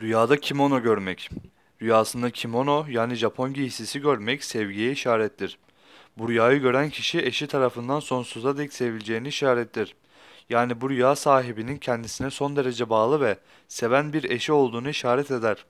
Rüyada kimono görmek. Rüyasında kimono yani Japon giysisi görmek sevgiye işarettir. Bu rüyayı gören kişi eşi tarafından sonsuza dek sevileceğini işarettir. Yani bu rüya sahibinin kendisine son derece bağlı ve seven bir eşi olduğunu işaret eder.